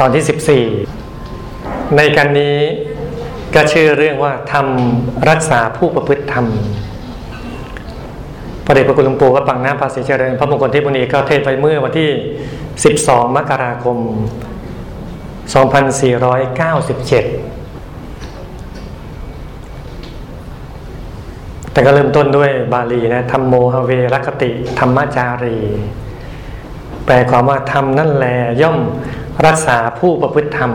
ตอนที่ 14 ในการนี้ก็ชื่อเรื่องว่าทำรักษาผู้ประพฤติธรรมพระเดชพระคุณหลวงปู่วัดปังน้ำภาษีเจริญ พระมงคลเทพบุรีก็เทศไปเมื่อวันที่ 12 มกราคม 2497 แต่ก็เริ่มต้นด้วยบาลีนะธรรมโมหเวรคติ ธรรมจารี แปลความว่าธรรมนั่นแหลย่อม รักษาผู้ประพฤติธรรม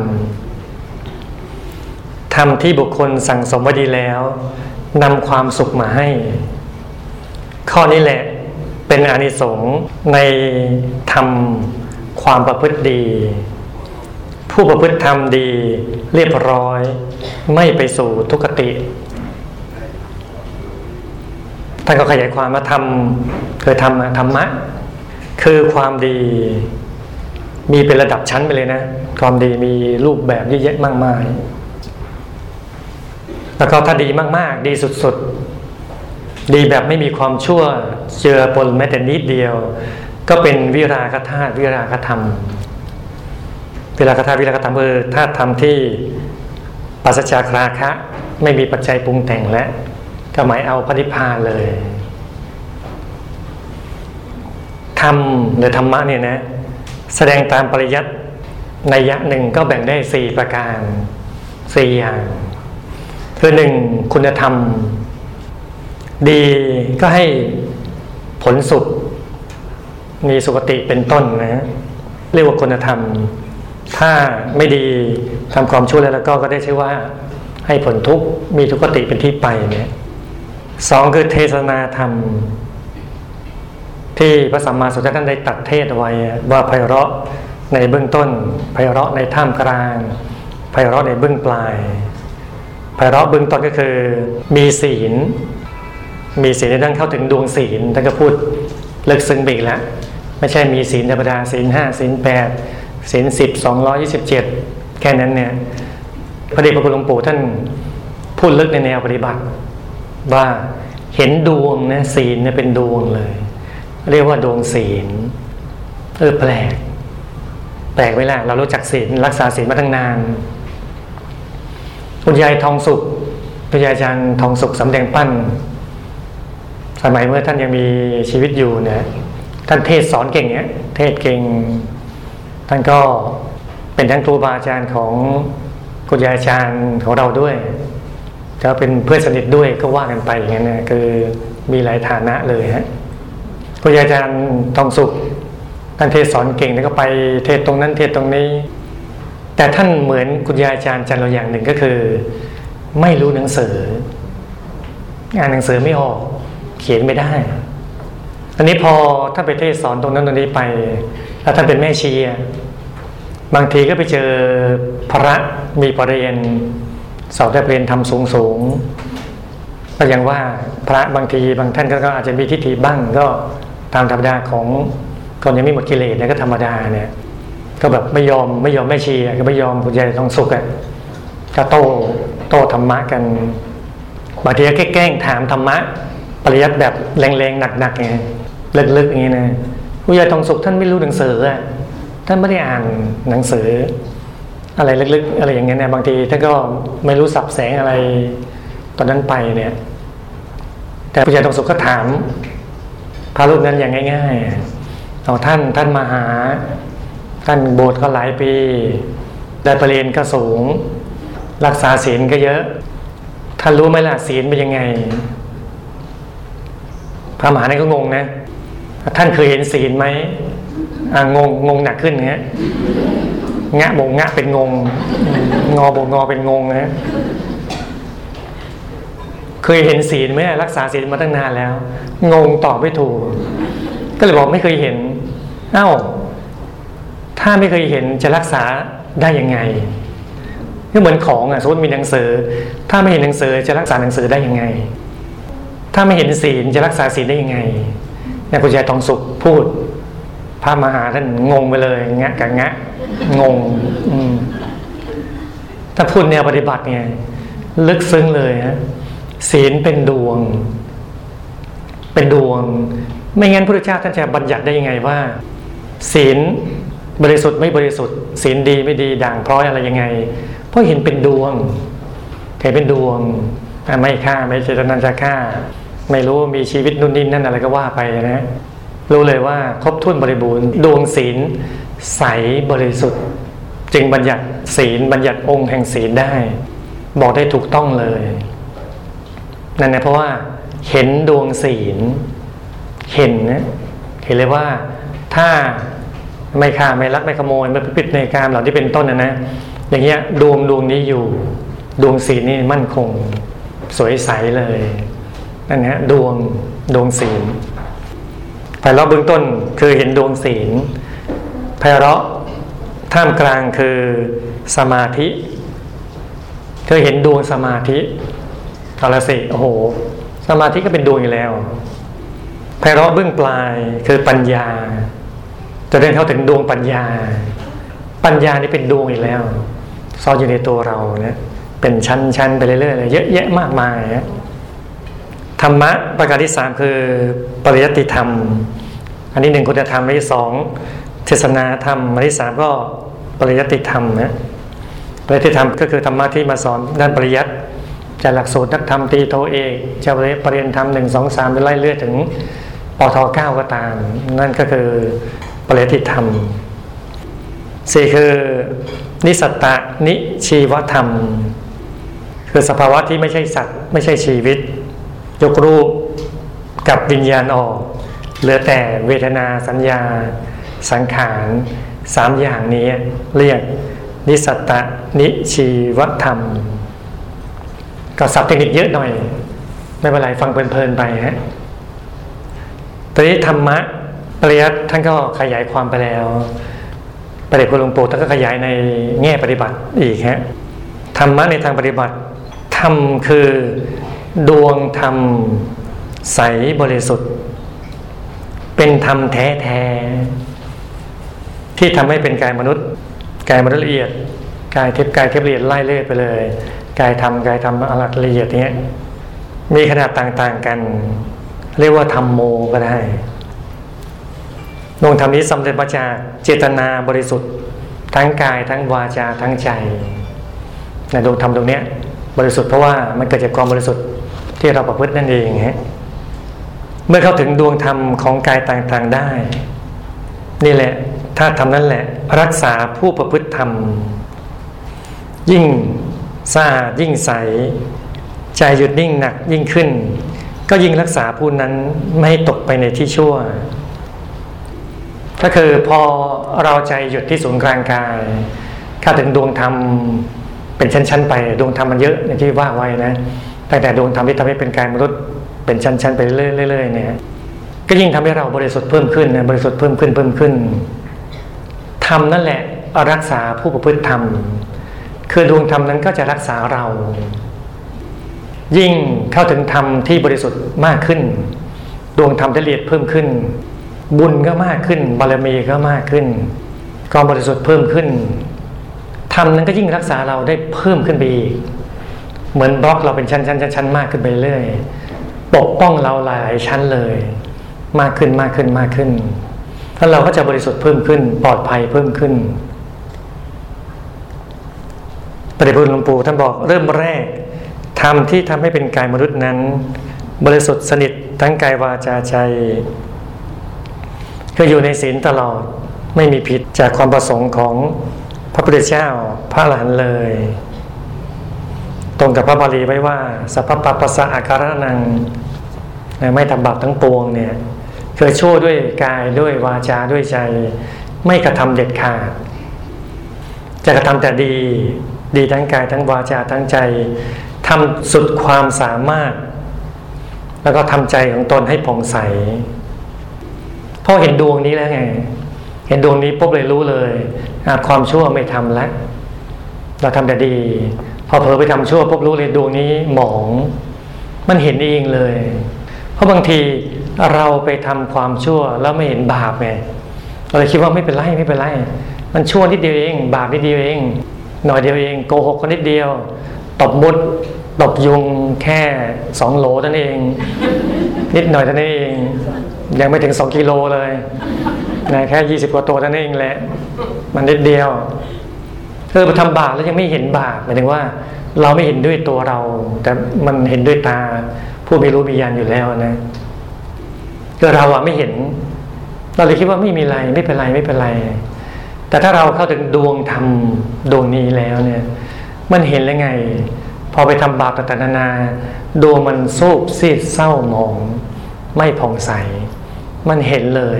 ธรรมที่บุคคลสั่งสมไว้ดีแล้วนำความสุขมาให้ ข้อนี้แหละเป็นอานิสงส์ในธรรมความประพฤติดี ผู้ประพฤติธรรมดีเรียบร้อย ไม่ไปสู่ทุกติท่านก็ขยายความมาทำเคยทำธรรมะคือความดี มีเป็นระดับชั้นไปเลยนะ ความดีมีรูปแบบเยอะแยะมากมาย แล้วก็ถ้าดีมากๆ ดีสุดๆ ดีแบบไม่มีความชั่วเจือปนแม้แต่นิดเดียว ก็เป็นวิราคธาตุวิราคธรรม วิราคธาตุวิราคธรรมคือธาตุธรรมที่ปัสจากราคะ ไม่มีปัจจัยปรุงแต่งและก็หมายเอาพระนิพพานเลยธรรมหรือธรรมะเนี่ยนะ แสดงตามปริยัติในยะหนึ่งก็แบ่งได้สี่ประการสี่อย่างคือหนึ่งคุณธรรม ดีก็ให้ผลสุข มีสุขติเป็นต้นนะเรียกว่าคุณธรรม ถ้าไม่ดีทำความชั่วแล้วก็ก็ได้ชื่อว่า ให้ผลทุกข์มีทุกขติเป็นที่ไปเนี่ยสองคือเทศนาธรรม ที่พระสัมมาสัมพุทธท่านได้ตัดเทศไว้ว่าไพเราะในเบื้องต้นไพเราะในท่ามกลางไพเราะในเบื้องปลายไพเราะเบื้องต้นก็คือมีศีล มีศีลในท่านเข้าถึงดวงศีลท่านก็พูดลึกซึ้งไปอีกแล้วไม่ใช่มีศีลธรรมดาศีลห้าศีลแปดศีลสิบสองร้อยี่สิบเจ็ดแค่นั้นเนี่ยพระเดชพระคุณหลวงปู่ท่านพูดลึกในแนวปฏิบัติ ว่าเห็นดวงนะศีลเนี่ยเป็นดวงเลย เรียกว่าดวงศีลเออแปลก แปลกไว้ละเรารู้จักศีลรักษาศีลมาตั้งนานคุณยายทองสุขคุณยายอาจารย์ทองสุขสำแดงปั้น สมัยเมื่อท่านยังมีชีวิตอยู่เนี่ยท่านเทศสอนเก่งเนี่ยเทศเก่ง ท่านก็เป็นทั้งครูบาอาจารย์ของคุณยายอาจารย์ของเราด้วยจะเป็นเพื่อนสนิทด้วยก็ว่ากันไปอย่างนี้นะคือมีหลายฐานะเลยฮะ ครูอาจารย์ทองสุขท่านเทศสอนเก่งแล้วก็ไปเทศตรงนั้นเทศตรงนี้ แต่ท่านเหมือนคุณยายอาจารย์จันเราอย่างหนึ่งก็คือ ไม่รู้หนังสืออ่านหนังสือไม่ออก เขียนไม่ได้ อันนี้พอท่านไปเทศสอนตรงนั้นตรงนี้ไป แล้วท่านเป็นแม่ชีบางทีก็ไปเจอพระมีปรริญญสอบได้เรียนทำสูงสูงก็ยังว่าพระบางทีบางท่านก็อาจจะมีทิฏฐิบ้างก็ ตามธรรมดาของคนยังไม่หมดกิเลสเนี่ยก็ธรรมดาเนี่ย ก็แบบไม่ยอมไม่ยอมไม่ชีก็ไม่ยอมคุณยายทองสุกอะก็โตโตธรรมะกันบางทีก็แกล้งถามธรรมะ ปริยัติแบบแรงๆหนักๆไงลึกๆอย่างนี้นะคุณยายทองสุกท่านไม่รู้หนังสืออะท่านไม่ได้อ่านหนังสือ อะไรลึกๆ อะไรอย่างเงี้ยเนี่ยบางทีท่านก็ไม่รู้สับแสงอะไรตอนนั้นไปเนี่ย แต่พระเจ้าตรงสุขก็ถาม พระรูปนั้นอย่างง่ายๆเอาท่านท่านมาหา ท่านโบสถ์ก็หลายปี ได้ประเรียนก็สูง รักษาศีลก็เยอะ ท่านรู้ไหมล่ะศีลเป็นยังไง พระมหานี่ก็งงนะ ท่านเคยเห็นศีลไหมงงงงหนักขึ้นเงี้ยงะบงงะเป็นงง งอบงงอเป็นงงนะ เคยเห็นศีลไหมรักษาศีลมาตั้งนานแล้ว งงตอบไม่ถูก ก็เลยบอกไม่เคยเห็น เอ้า ถ้าไม่เคยเห็นจะรักษาได้ยังไงก็เหมือนของอะสมมติมีหนังสือ ถ้าไม่เห็นหนังสือจะรักษาหนังสือได้ยังไง ถ้าไม่เห็นศีลจะรักษาศีลได้ยังไงเนี่ยคุณยายทองสุขพูดพระมหาท่านงงไปเลยงะกับงะงงถ้าพูดแนวปฏิบัติไงลึกซึ้งเลยฮะ ศีลเป็นดวง เป็นดวง ไม่งั้นพระเจ้าท่านจะบัญญัติได้ยังไงว่า ศีลบริสุทธิ์ไม่บริสุทธิ์ ศีลดีไม่ดีด่างพร้อยอะไรยังไง เพราะเห็นเป็นดวงเห็นเป็นดวงไม่ฆ่าไม่เจตนาจะฆ่า ไม่รู้มีชีวิตนู่นนี่นั่นอะไรก็ว่าไปนะรู้เลยว่าครบถ้วนบริบูรณ์ ดวงศีลใสบริสุทธิ์ จึงบัญญัติศีลบัญญัติองค์แห่งศีลได้ บอกได้ถูกต้องเลย นั่นนะเพราะว่าเห็นดวงศีล เห็นนะเห็นเลยว่าถ้าไม่ฆ่าไม่รักไม่ขโมยไม่ผิดในการเหล่าที่เป็นต้นนะนะอย่างเงี้ยดวงดวงนี้อยู่ ดวงศีลนี่มั่นคง สวยใสเลยนั่นฮะดวงดวงศีลไพเราะเบื้องต้นคือเห็นดวงศีลไพเราะท่ามกลางคือสมาธิคือเห็นดวงสมาธิ เอาละสิโอ้โห สมาธิก็เป็นดวงอยู่แล้วไพเราะเบื้องปลายคือปัญญา จะเดินเข้าถึงดวงปัญญา ปัญญานี่เป็นดวงอีกแล้วซ่อนอยู่ในตัวเราเนี่ยเป็นชั้นๆไปเรื่อยๆเยอะแยะมากมายธรรมะประการที่สามคือปริยัติธรรม อันนี้หนึ่งคุณธรรมอันที่สองเทศนาธรรมอันที่สามก็ปริยัติธรรมนะปริยัติธรรมก็คือธรรมะที่มาสอนด้านปริยัติ จะหลักสูตรนักธรรมตีโทเอกจะปริญญาธรรมหนึ่งสองสามไปไล่เลื่อยถึงปทเก้าก็ตาม นั่นก็คือปริติธรรมสี่คือนิสัตตนิชีวธรรม คือสภาวะที่ไม่ใช่สัตว์ ไม่ใช่ชีวิต ยกรูปกับวิญญาณออก เหลือแต่เวทนาสัญญา สังขารสามอย่างนี้เรียกนิสัตตนิชีวธรรม ก็สับเทคนิคเยอะหน่อย ไม่เป็นไรฟังเพลินๆไปฮะตอนนี้ธรรมะปริยัติท่านก็ขยายความไปแล้ว ประเด็จพระหลวงปู่ท่านก็ขยายในแง่ปฏิบัติอีกฮะธรรมะในทางปฏิบัติธรรมคือดวงธรรมใสบริสุทธิ์ เป็นธรรมแท้แท้ที่ทำให้เป็นกายมนุษย์ กายมนุษย์ละเอียด กายเทปกายเทปละเอียดไล่เลื่อยไปเลย กายธรรมกายธรรมอลักละเอียดเนี้ยมีขนาดต่างๆกัน เรียกว่าธรรมโมก็ได้ดวงธรรมนี้สำเร็จมาจากเจตนาบริสุทธิ์ ทั้งกายทั้งวาจาทั้งใจในดวงธรรมตรงเนี้ย บริสุทธิ์เพราะว่ามันเกิดจากความบริสุทธิ์ที่เราประพฤตินั่นเองฮะเมื่อเข้าถึงดวงธรรมของกายต่างๆได้ นี่แหละถ้าทำนั้นแหละ รักษาผู้ประพฤติธรรม ยิ่ง สะอาดยิ่งใส ใจหยุดนิ่งหนักยิ่งขึ้น ก็ยิ่งรักษาผู้นั้นไม่ให้ตกไปในที่ชั่ว ก็คือพอเราใจหยุดที่ศูนย์กลางกายข้าถึงดวงธรรมเป็นชั้น ๆ ไปดวงธรรมมันเยอะอย่างที่ว่าไว้นะตั้งแต่ดวงธรรมที่ทำให้เป็นกายมนุษย์เป็นชั้น ๆ ไปเรื่อยๆเนี่ยก็ยิ่งทำให้เราบริสุทธิ์เพิ่มขึ้นนะบริสุทธิ์เพิ่มขึ้นเพิ่มขึ้นธรรมนั่นแหละรักษาผู้ประพฤติธรรม คือดวงธรรมนั้นก็จะรักษาเรา ยิ่งเข้าถึงธรรมที่บริสุทธิ์มากขึ้น ดวงธรรมละเอียดเพิ่มขึ้น บุญก็มากขึ้น บารมีก็มากขึ้นความบริสุทธิ์เพิ่มขึ้นธรรมนั้นก็ยิ่งรักษาเราได้เพิ่มขึ้นไปอีกเหมือนบล็อกเราเป็นชั้นชั้นชั้นมากขึ้นไปเรื่อยปกป้องเราหลายชั้นเลย มากขึ้นมากขึ้นมากขึ้นแล้วเราก็จะบริสุทธิ์เพิ่มขึ้น ปลอดภัยเพิ่มขึ้น ปฏิพุทธหลวงปู่ท่านบอกเริ่มแรกธรรมที่ทำให้เป็นกายมนุษย์นั้น บริสุทธิ์สนิททั้งกายวาจาใจคืออยู่ในศีลตลอดไม่มีผิดจากความประสงค์ของพระพุทธเจ้าพระหลานเลย ตรงกับพระบาลีไว้ว่าสัพพะปัสสะอาการะนังไม่ทำบาปทั้งปวงเนี่ยเคยชั่วด้วยกายด้วยวาจาด้วยใจ ไม่กระทำเด็ดขาดจะกระทำแต่ดี ดีทั้งกายทั้งวาจาทั้งใจทำสุดความสามารถ แล้วก็ทำใจของตนให้ผ่องใสพอเห็นดวงนี้แล้วไง เห็นดวงนี้ปุ๊บเลยรู้เลยความชั่วไม่ทำแล้วเราทำแต่ดี พอเผลอไปทำชั่วปุ๊บรู้เลยดวงนี้หมอง มันเห็นเองเลย เพราะบางทีเราไปทำความชั่วแล้วไม่เห็นบาปไงเราเลยคิดว่าไม่เป็นไรไม่เป็นไร มันชั่วนิดเดียวเอง บาปนิดเดียวเอง หน่อยเดียวเองโกหกคนนิดเดียว ตบมุดตบยุงแค่สองโหลนั่นเอง นิดหน่อยท่านั้นเอง ยังไม่ถึงสองกิโลเลยนะแค่ยี่สิบกว่าตัวท่านั้นเองแหละ มันนิดเดียวเออไปทำบาปแล้วยังไม่เห็นบาปหมายถึงว่า เราไม่เห็นด้วยตัวเรา แต่มันเห็นด้วยตา ผู้มีรู้มีญาณอยู่แล้วนะก็เราอะไม่เห็น เราเลยคิดว่าไม่มีไรไม่เป็นไรไม่เป็นไร แต่ถ้าเราเข้าถึงดวงธรรมดวงนี้แล้วเนี่ย มันเห็นแล้วไง พอไปทำบาปต่างๆนานาดวงมันสูบซีดเศร้าหมอง ไม่ผ่องใส มันเห็นเลย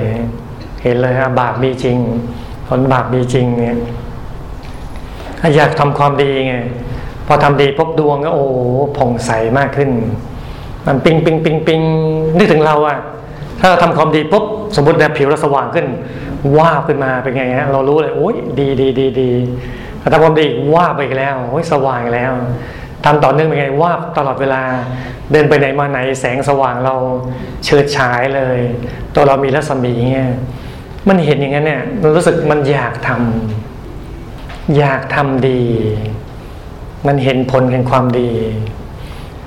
เห็นเลยฮะบาปมีจริง ผลบาปมีจริงเนี่ยอยากทำความดีไงพอทำดีพบดวงก็โอ้ผ่องใสมากขึ้น มันปิงปิงปิงปิงนึกถึงเราอะถ้าเราทำความดีปุ๊บสมมติเนี่ผิวเราสว่างขึ้น ว่าขึ้นมาเป็นไงฮะเรารู้เลยโอ้ยดีดีดีดีถ้าความดีว่าไปอีกแล้วโอ้ยสว่างแล้วทำต่อเนื่องเป็นไงว่าตลอดเวลาเดินไปไหนมาไหนแสงสว่างเราเฉิดฉายเลย ตัวเรามีรัศมีเงี้ยมันเห็นอย่างนั้นเนี่ยมันรู้สึกมันอยากทำอยากทำดี มันเห็นผลแห่งความดี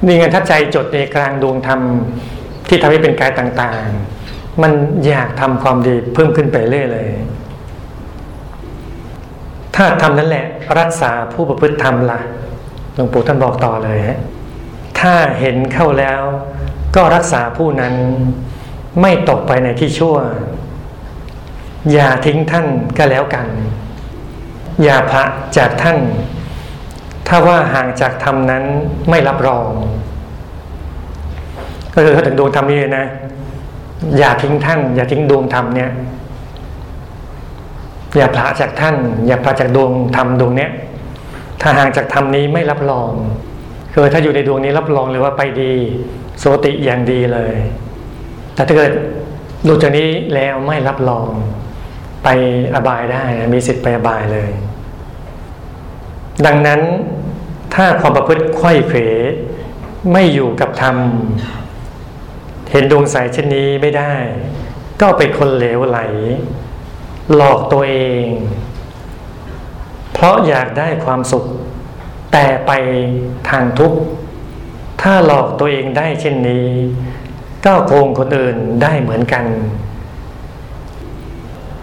นี่ไงถ้าใจจดในกลางดวงธรรมที่ทำให้เป็นกายต่างๆ มันอยากทำความดีเพิ่มขึ้นไปเรื่อยเลย ถ้าทำนั้นแหละรักษาผู้ประพฤติธรรมละ่ะหลวงปู่ท่านบอกต่อเลยฮะถ้าเห็นเข้าแล้วก็รักษาผู้นั้นไม่ตกไปในที่ชั่ว อย่าทิ้งท่านก็แล้วกัน อย่าพระจากท่าน ถ้าว่าห่างจากธรรมนั้นไม่รับรอง ก็คือเขาถึงดวงธรรมนี้นะ อย่าทิ้งท่าน อย่าทิ้งดวงธรรมเนี่ย อย่าพระจากท่าน อย่าพระจากดวงธรรมดวงเนี้ยถ้าห่างจากธรรมนี้ไม่รับรองคือถ้าอยู่ในดวงนี้รับรองเลยว่าไปดีโสติอย่างดีเลย แต่ถ้าเกิดดูจากนี้แล้วไม่รับรองไปอบายได้มีสิทธิ์ไปอบายเลย ดังนั้นถ้าความประพฤติไข้เขวไม่อยู่กับธรรม เห็นดวงใสเช่นนี้ไม่ได้ ก็เป็นคนเหลวไหล หลอกตัวเอง เพราะอยากได้ความสุข แต่ไปทางทุกข์ ถ้าหลอกตัวเองได้เช่นนี้ ก็โกงคนอื่นได้เหมือนกัน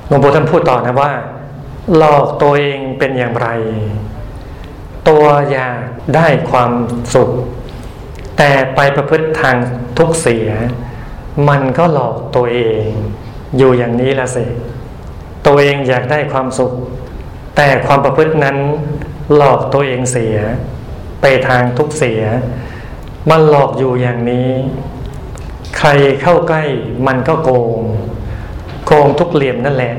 หลวงปู่ท่านพูดต่อนะว่า หลอกตัวเองเป็นอย่างไร ตัวอยากได้ความสุข แต่ไปประพฤติทาง ทุกเสีย มันก็หลอกตัวเอง อยู่อย่างนี้ละสิตัวเองอยากได้ความสุข แต่ความประพฤตินั้นหลอกตัวเองเสีย ไปทางทุกเสีย มันหลอกอยู่อย่างนี้ ใครเข้าใกล้มันก็โกง โกงทุกเหลี่ยมนั่นแหละ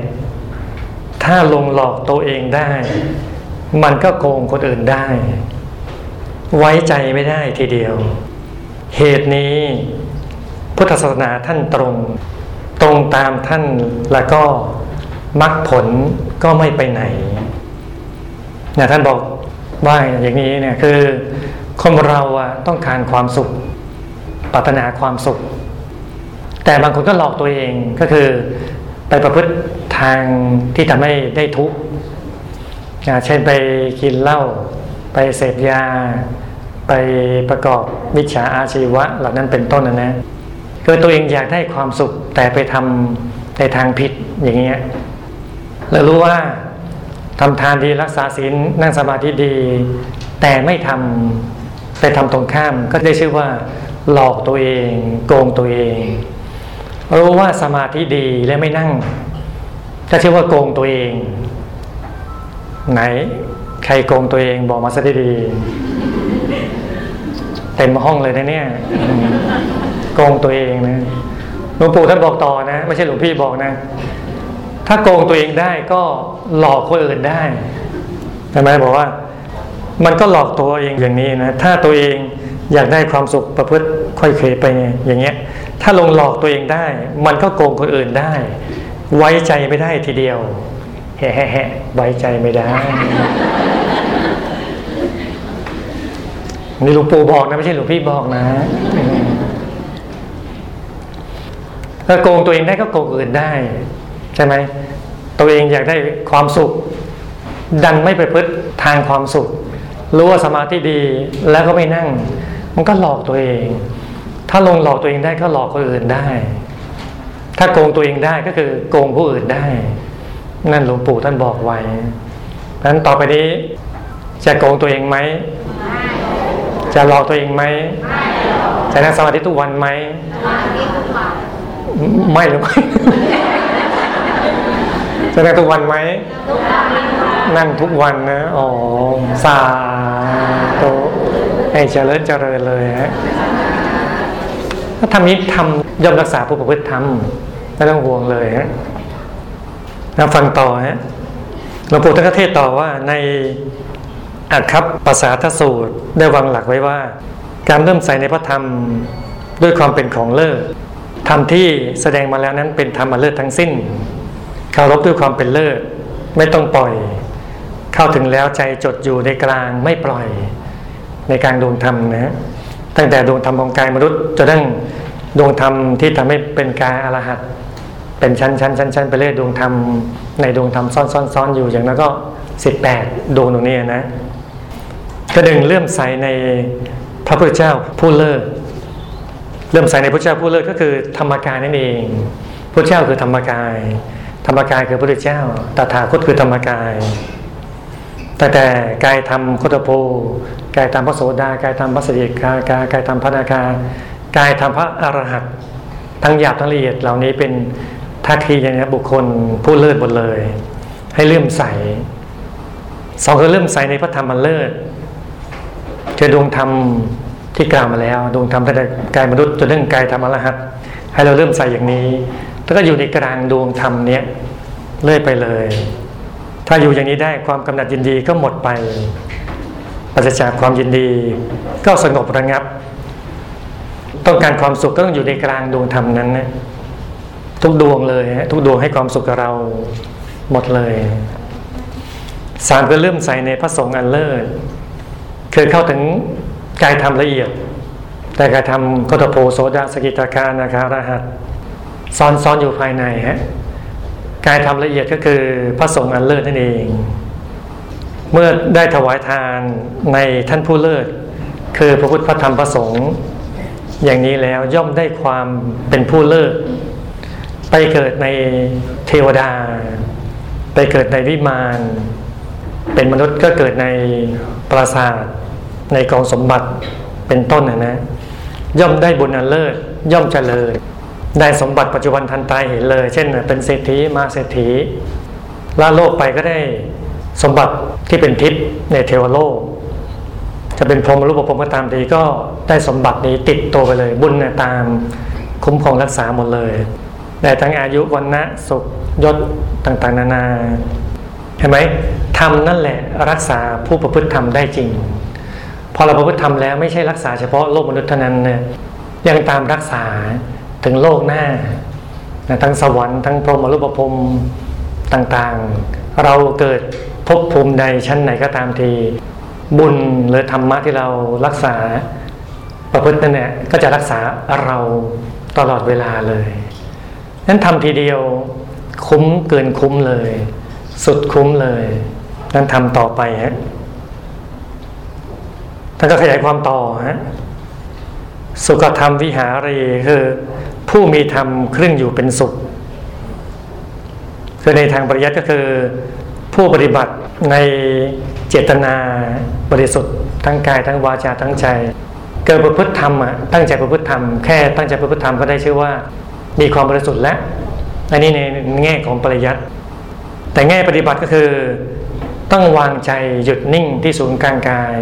ถ้าลงหลอกตัวเองได้ มันก็โกงคนอื่นได้ ไว้ใจไม่ได้ทีเดียว เหตุนี้พุทธศาสนาท่านตรง ตรงตามท่านแล้วก็มรรคผลก็ไม่ไปไหนเนี่ยท่านบอกว่าอย่างนี้เนี่ยคือคนเราอะต้องการความสุขปรารถนาความสุข แต่บางคนก็หลอกตัวเองก็คือไปประพฤติทางที่ทำให้ได้ทุกข์เช่นไปกินเหล้าไปเสพยา ไปประกอบวิชาอาชีวะเหล่านั้นเป็นต้นนะนะคือตัวเองอยากได้ความสุขแต่ไปทำในทางผิดอย่างเงี้ยแล้วรู้ว่าทำทานดีรักษาศีลนั่งสมาธิดี แต่ไม่ทำไปทำตรงข้ามก็ได้ชื่อว่า หลอกตัวเอง โกงตัวเอง รู้ว่าสมาธิดีและไม่นั่งก็ชื่อว่าโกงตัวเอง ไหน ใครโกงตัวเองบอกมาซะดีๆ เต็มห้องเลยนะเนี่ยโกงตัวเองนะหลวงปู่ท่านบอกต่อนะ ไม่ใช่หลวงพี่บอกนะ ถ้าโกงตัวเองได้ก็หลอกคนอื่นได้ใช่ไหมบอกว่า มันก็หลอกตัวเองอย่างนี้นะ ถ้าตัวเองอยากได้ความสุขประพฤติค่อยเคยไปอย่างเงี้ย ถ้าลงหลอกตัวเองได้ มันก็โกงคนอื่นได้ ไว้ใจไม่ได้ทีเดียวแฮะแฮะไว้ใจไม่ได้ นี่หลวงปู่บอกนะไม่ใช่หลวงพี่บอกนะถ้าโกงตัวเองได้ก็โกงอื่นได้ ใช่ไหมตัวเองอยากได้ความสุข ดันไม่ไปพึ่งทางความสุข รู้ว่าสมาธิดีแล้วก็ไม่นั่ง มันก็หลอกตัวเอง ถ้าลงหลอกตัวเองได้ก็หลอกคนอื่นได้ ถ้าโกงตัวเองได้ก็คือโกงผู้อื่นได้ นั่นหลวงปู่ท่านบอกไว้เพราะฉะนั้นต่อไปนี้จะโกงตัวเองไหม จะหลอกตัวเองไหมจะนั่งสมาธิทุกวันไหมไม่หรือไม่จะนั่งทุกวันไหมนั่งทุกวันนะอ๋อสาธุให้เจริญเจริญเลยฮะถ้าทำนี้ทำย่อมรักษาผู้ประพฤติธรรมไม่ต้องห่วงเลยฮะแล้วฟังต่อฮะหลวงปู่ท่านเทศต่อว่าใน อัคครับภาษาทสูตรได้วางหลักไว้ว่า การเริ่มใส่ในพระธรรมด้วยความเป็นของเลิศธรรมที่แสดงมาแล้วนั้นเป็นธรรมเลิศทั้งสิ้นเคารพด้วยความเป็นเลิศไม่ต้องปล่อย เข้าถึงแล้วใจจดอยู่ในกลางไม่ปล่อย ในการดวงธรรมนะตั้งแต่ดวงธรรมของกายมนุษย์จนถึงดวงธรรมที่ทำให้เป็นกายอรหัตเป็นชั้นชั้นชั้นชั้นไปเรื่อยดวงธรรมในดวงธรรมซ้อนซ้อนซ้อนอยู่อย่างนั้นก็สิบแปดดวงตรงนี้นะ ก็ดึงเลื่อมใสในพระพุทธเจ้าผู้เลิศเลื่อมใสในพระเจ้าผู้เลิศก็คือธรรมกายนั่นเองพระเจ้าคือธรรมกาย ธรรมกายคือพระพุทธเจ้าตถาคตคือธรรมกายแต่แต่กายธรรมโคตโพกายธรรมพระโสดากายธรรมพระสดิกากากายธรรมพระนาคากายธรรมพระอรหัตทั้งหยาบทั้งละเอียดเหล่านี้เป็นทักทีอย่างนะบุคคลผู้เลิศหมดเลย ให้เลื่อมใสสองคือเลื่อมใสในพระธรรมมันเลิศ คือดวงธรรมที่กล่าวมาแล้ว ดวงธรรมตั้งแต่กายมนุษย์จนถึงกายธรรมอรหัตให้เราเริ่มใส่อย่างนี้ แล้วก็อยู่ในกลางดวงธรรมเนี้ยเลื่อยไปเลย ถ้าอยู่อย่างนี้ได้ความกำหนัดยินดีก็หมดไปปราศจากความยินดีก็สงบระงับ ต้องการความสุขก็ต้องอยู่ในกลางดวงธรรมนั้นนะทุกดวงเลยฮะทุกดวงให้ความสุขกับเราหมดเลยสามก็เริ่มใส่ในพระสงฆ์อันเลิศ คือเข้าถึงกายธรรมละเอียด แต่กายธรรมก็ตโพโสดาสกิตาคานาคารหัสซ้อนซ้อนอยู่ภายในฮะกายธรรมละเอียดก็คือพระสงฆ์อันเลิศนั่นเอง เมื่อได้ถวายทานในท่านผู้เลิศ คือพระพุทธพระธรรมพระสงฆ์อย่างนี้แล้วย่อมได้ความเป็นผู้เลิศ ไปเกิดในเทวดา ไปเกิดในวิมาน เป็นมนุษย์ก็เกิดในปราสาทในกองสมบัติเป็นต้นนะนะ ย่อมได้บุญอันเลิศย่อมเจริญได้สมบัติปัจจุบันทันตายเห็นเลย เช่น เป็นเศรษฐีมาเศรษฐีละโลกไปก็ได้สมบัติที่เป็นทิพย์ในเทวโลก จะเป็นพรหมรูปภพก็ตามทีก็ได้สมบัตินี้ติดตัวไปเลย บุญเนี่ยตามคุ้มครองรักษาหมดเลยได้ทั้งอายุวันนะสุขยศต่างๆ นานา เห็นไหมทำนั่นแหละรักษาผู้ประพฤติธรรมได้จริง พอเราประพฤติธรรมแล้วไม่ใช่รักษาเฉพาะโลกมนุษย์เท่านั้นเนี่ยยังตามรักษาถึงโลกหน้าทั้งสวรรค์ทั้งพรหมรูปภพต่างๆ เราเกิดภพภูมิใดชั้นไหนก็ตามที บุญหรือธรรมะที่เรารักษาประพฤตินั่นแหละก็จะรักษาเราตลอดเวลาเลย นั้นทำทีเดียวคุ้มเกินคุ้มเลย สุดคุ้มเลยนั้นทำต่อไปฮะท่านก็ขยายความต่อฮะสุขธรรมวิหารีคือ ผู้มีธรรมเครื่องอยู่เป็นสุข คือในทางปริยัติก็คือ ผู้ปฏิบัติในเจตนาบริสุทธิ์ทั้งกายทั้งวาจาทั้งใจ เกิดประพฤติธรรมอะตั้งใจประพฤติธรรมแค่ตั้งใจประพฤติธรรมก็ได้ชื่อว่า มีความบริสุทธิ์แล้วอันนี้ในแง่ของปริยัติ แต่แง่ปฏิบัติก็คือ ต้องวางใจหยุดนิ่งที่ศูนย์กลางกาย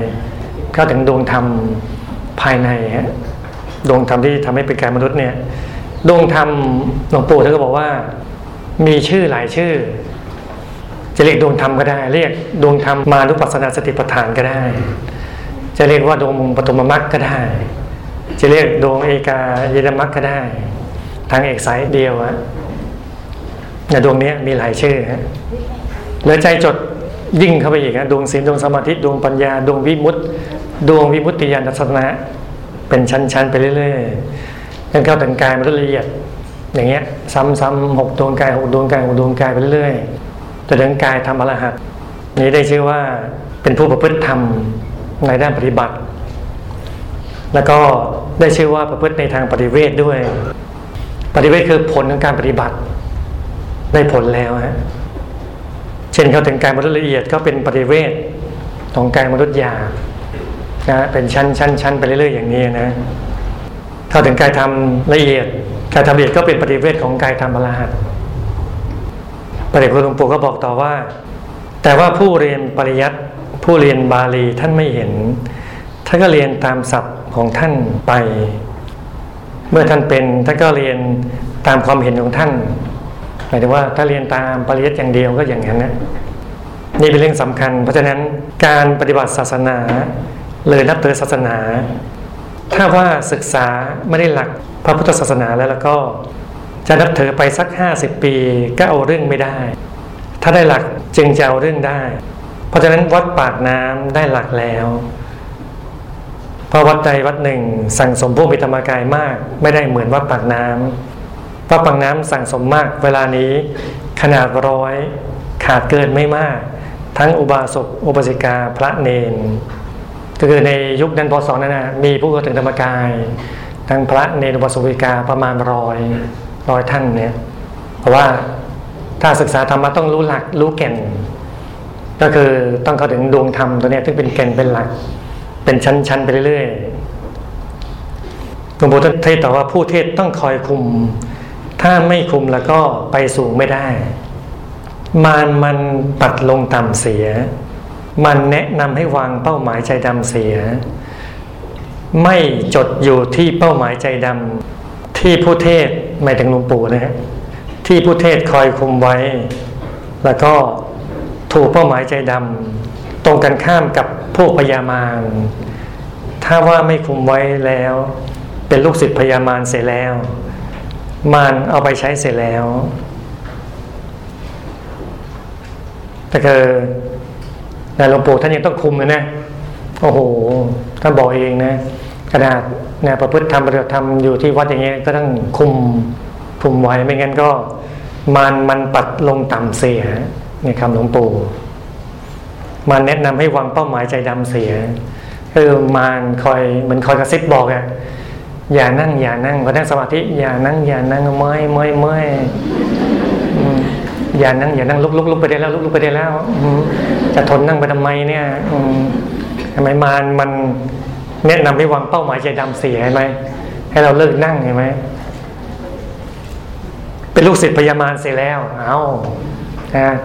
เข้าถึงดวงธรรมภายในฮะดวงธรรมที่ทำให้เป็นกายมนุษย์เนี่ยดวงธรรมหลวงปู่ท่านก็บอกว่า มีชื่อหลายชื่อ จะเรียกดวงธรรมก็ได้ เรียกดวงธรรมมานุปัสสนาสติปัฏฐานก็ได้ จะเรียกว่าดวงปฐมมรรคก็ได้ จะเรียกดวงเอกายนมรรคก็ได้ ทางเอกสายเดียวอะ ดวงนี้มีหลายชื่อฮะเหลือใจจดยิ่งเข้าไปอีกฮะดวงศีลดวงสมาธิดวงปัญญา ดวงวิมุตติดวงวิมุตติญาณทัศนะ เป็นชั้นๆไปเรื่อยๆจนเข้าถึงกายมันละเอียด อย่างเงี้ย ซ้ำๆหกดวงกายหกดวงกายหกดวงกายไปเรื่อยๆจนถึงกายทำอรหัตนี้ได้ชื่อว่าเป็นผู้ประพฤติธรรมในด้านปฏิบัติ แล้วก็ได้ชื่อว่าประพฤติในทางปฏิเวทด้วย ปฏิเวทคือผลของการปฏิบัติ ได้ผลแล้วฮะเช่นเขาถึงกายมนุษย์ละเอียดก็เป็นปฏิเวทของกายมนุษย์ยานะเป็นชั้นชั้นชั้นไปเรื่อยๆอย่างนี้นะเข้าถึงกายธรรมละเอียดกายธรรมละเอียดก็เป็นปฏิเวทของกายธรรมอรหัตปฏิเวทหลวงปู่ก็บอกต่อว่า แต่ว่าผู้เรียนปริยัติผู้เรียนบาลีท่านไม่เห็นท่านก็เรียนตามศัพท์ของท่านไป เมื่อท่านเป็นท่านก็เรียนตามความเห็นของท่าน หมายถึงว่าถ้าเรียนตามปริยัติอย่างเดียวก็อย่างนั้นนะนี่เป็นเรื่องสำคัญ เพราะฉะนั้นการปฏิบัติศาสนาเลยนับถือศาสนา ถ้าว่าศึกษาไม่ได้หลักพระพุทธศาสนาแล้วแล้วก็จะนับถือไปสักห้าสิบปีก็เอาเรื่องไม่ได้ ถ้าได้หลักจึงจะเอาเรื่องได้ เพราะฉะนั้นวัดปากน้ำได้หลักแล้วพราะวัดใดวัดหนึ่งสั่งสมผู้มีธรรมกายมาก ไม่ได้เหมือนวัดปากน้ำวัดปากน้ำสั่งสมมากเวลานี้ขนาดร้อยขาดเกินไม่มาก ทั้งอุบาสกอุบาสิกาพระเนนก็คือในยุคนั้นพศนั้นนะมีผู้เข้าถึงธรรมกาย ทั้งพระเนนอุบาสกิกาประมาณร้อยร้อยท่านเนี่ยเพราะว่าถ้าศึกษาธรรมะต้องรู้หลักรู้แก่น ก็คือต้องเข้าถึงดวงธรรมตัวนี้ที่เป็นแก่นเป็นหลัก เป็นชั้นๆไปเรื่อยๆหลวงปู่เทศต่อว่าผู้เทศต้องคอยคุม ถ้าไม่คุมแล้วก็ไปสูงไม่ได้มานมันปัดลงต่ำเสีย มันแนะนำให้วางเป้าหมายใจดำเสีย ไม่จดอยู่ที่เป้าหมายใจดำที่ผู้เทศหมายถึงหลวงปู่นะฮะที่ผู้เทศคอยคุมไว้ แล้วก็ถูกเป้าหมายใจดำตรงกันข้ามกับพวกพยามารถ้าว่าไม่คุมไว้แล้ว เป็นลูกศิษย์พยามารเสร็จแล้ว มารเอาไปใช้เสร็จแล้วแต่คือแต่หลวงปู่ท่านยังต้องคุมเลยนะ โอ้โห ท่านบอกเองนะขนาดนี่ยประพฤติธรรมปฏิบัติธรรมอยู่ที่วัดอย่างเงี้ยก็ต้องคุมคุมไว้ไม่งั้นก็ มันมันปัดลงต่ำเสียในี่คำหลวงปู่มาแนะนำให้วางเป้าหมายใจดำเสียคือมานคอยเหมือนคอยกระซิบบอกอะ อย่านั่ง อย่านั่งพอนั่งสมาธิอย่านั่งอย่านั่งเมื่อยเมื่อยเมื่อยอย่านั่งอย่านั่งลุกลุกลุกไปได้แล้วลุกลุกไปได้แล้วจะทนนั่งไปทำไมเนี่ยทำไมมานมันแนะนำให้วางเป้าหมายใจดำเสียไหมให้เราเลิกนั่งเห็นไหมเป็นลูกศิษย์พยามารเสียแล้ว เอา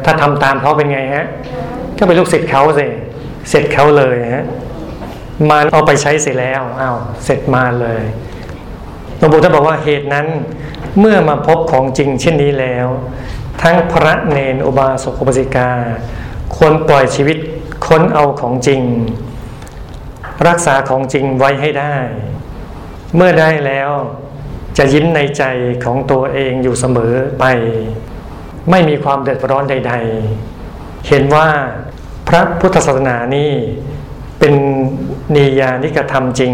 ถ้าทำตามเขาเป็นไงฮะ ก็เป็นลูกศิษย์เขาสิเสร็จเขาเลยฮะมาเอาไปใช้เสร็จแล้วอ้าวเสร็จมาเลย หลวงปู่ท่านบอกว่าเหตุนั้นเมื่อมาพบของจริงเช่นนี้แล้ว ทั้งพระเนนอุบาสกอุบาสิกา ควรปล่อยชีวิตค้นเอาของจริง รักษาของจริงไว้ให้ได้ เมื่อได้แล้วจะยิ้มในใจของตัวเองอยู่เสมอไป ไม่มีความเดือดร้อนใด ๆ เห็นว่าพระพุทธศาสนานี่เป็นนิยานิกระทำจริง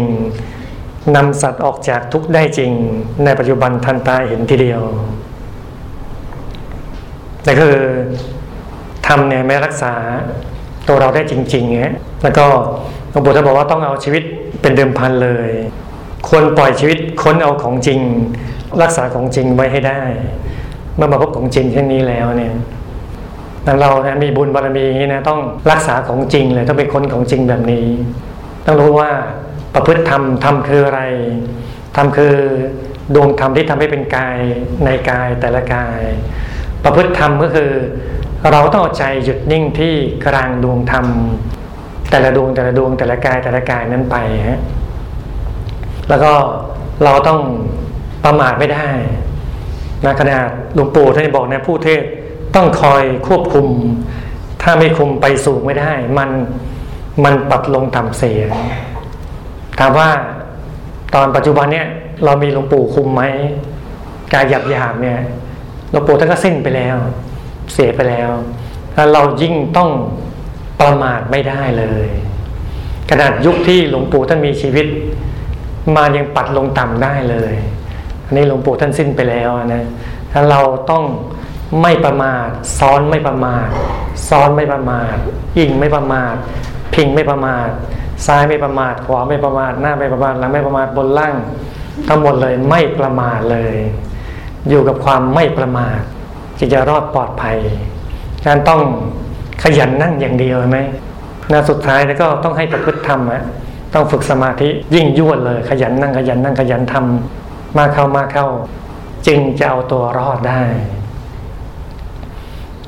นำสัตว์ออกจากทุกข์ได้จริง ในปัจจุบันทันตาเห็นทีเดียวแต่คือทำเนี่ยไม่รักษาตัวเราได้จริงๆเงี้ยแล้วก็หลวงปู่ท่านบอกว่าต้องเอาชีวิตเป็นเดิมพันเลย ควรปล่อยชีวิตค้นเอาของจริง รักษาของจริงไว้ให้ได้ เมื่อมาพบของจริงเช่นนี้แล้วเนี่ยแต่เรานะมีบุญบารมีนี้นะต้องรักษาของจริงเลยต้องเป็นคนของจริงแบบนี้ ต้องรู้ว่า ประพฤติธรรมธรรมคืออะไรธรรมคือดวงธรรมที่ทำให้เป็นกายในกายแต่ละกาย ประพฤติธรรมก็คือ เราต้องเอาใจหยุดนิ่งที่กลางดวงธรรม แต่ละดวงแต่ละดวงแต่ละกายแต่ละกายนั้นไปฮะแล้วก็เราต้องประมาทไม่ได้นะขนาดหลวงปู่ท่านบอกนะผู้เทศต้องคอยควบคุม ถ้าไม่คุมไปสูงไม่ได้ มันมันปัดลงต่ำเสีย ถามว่าตอนปัจจุบันเนี่ยเรามีหลวงปู่คุมไหมกายหยาบหยาบเนี่ยหลวงปู่ท่านก็สิ้นไปแล้ว เสียไปแล้วแล้วเรายิ่งต้องประมาทไม่ได้เลย ขนาดยุคที่หลวงปู่ท่านมีชีวิต มายังปัดลงต่ำได้เลยอันนี้หลวงปู่ท่านสิ้นไปแล้วนะถ้าเราต้องไม่ประมาทซ้อนไม่ประมาทซ้อนไม่ประมาทยิงไม่ประมาทพิงไม่ประมาทซ้ายไม่ประมาทขวาไม่ประมาทหน้าไม่ประมาทหลังไม่ประมาทบนล่างทั้งหมดเลยไม่ประมาทเลย อยู่กับความไม่ประมาทจึงจะรอดปลอดภัยการต้องขยันนั่งอย่างเดียวไหมนาสุดท้ายแล้วก็ต้องให้ประพฤติธรรมอะต้องฝึกสมาธิยิ่งยวดเลย ขยันนั่งขยันนั่งขยันทำมากเข้ามากเข้า จึงจะเอาตัวรอดได้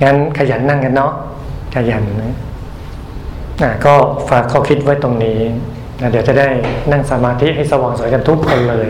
งั้นขยันนั่งกันเนาะขยันนะ ก็ฝากข้อคิดไว้ตรงนี้นะเดี๋ยวจะได้นั่งสมาธิให้สว่างสวยกันทุกคนเลย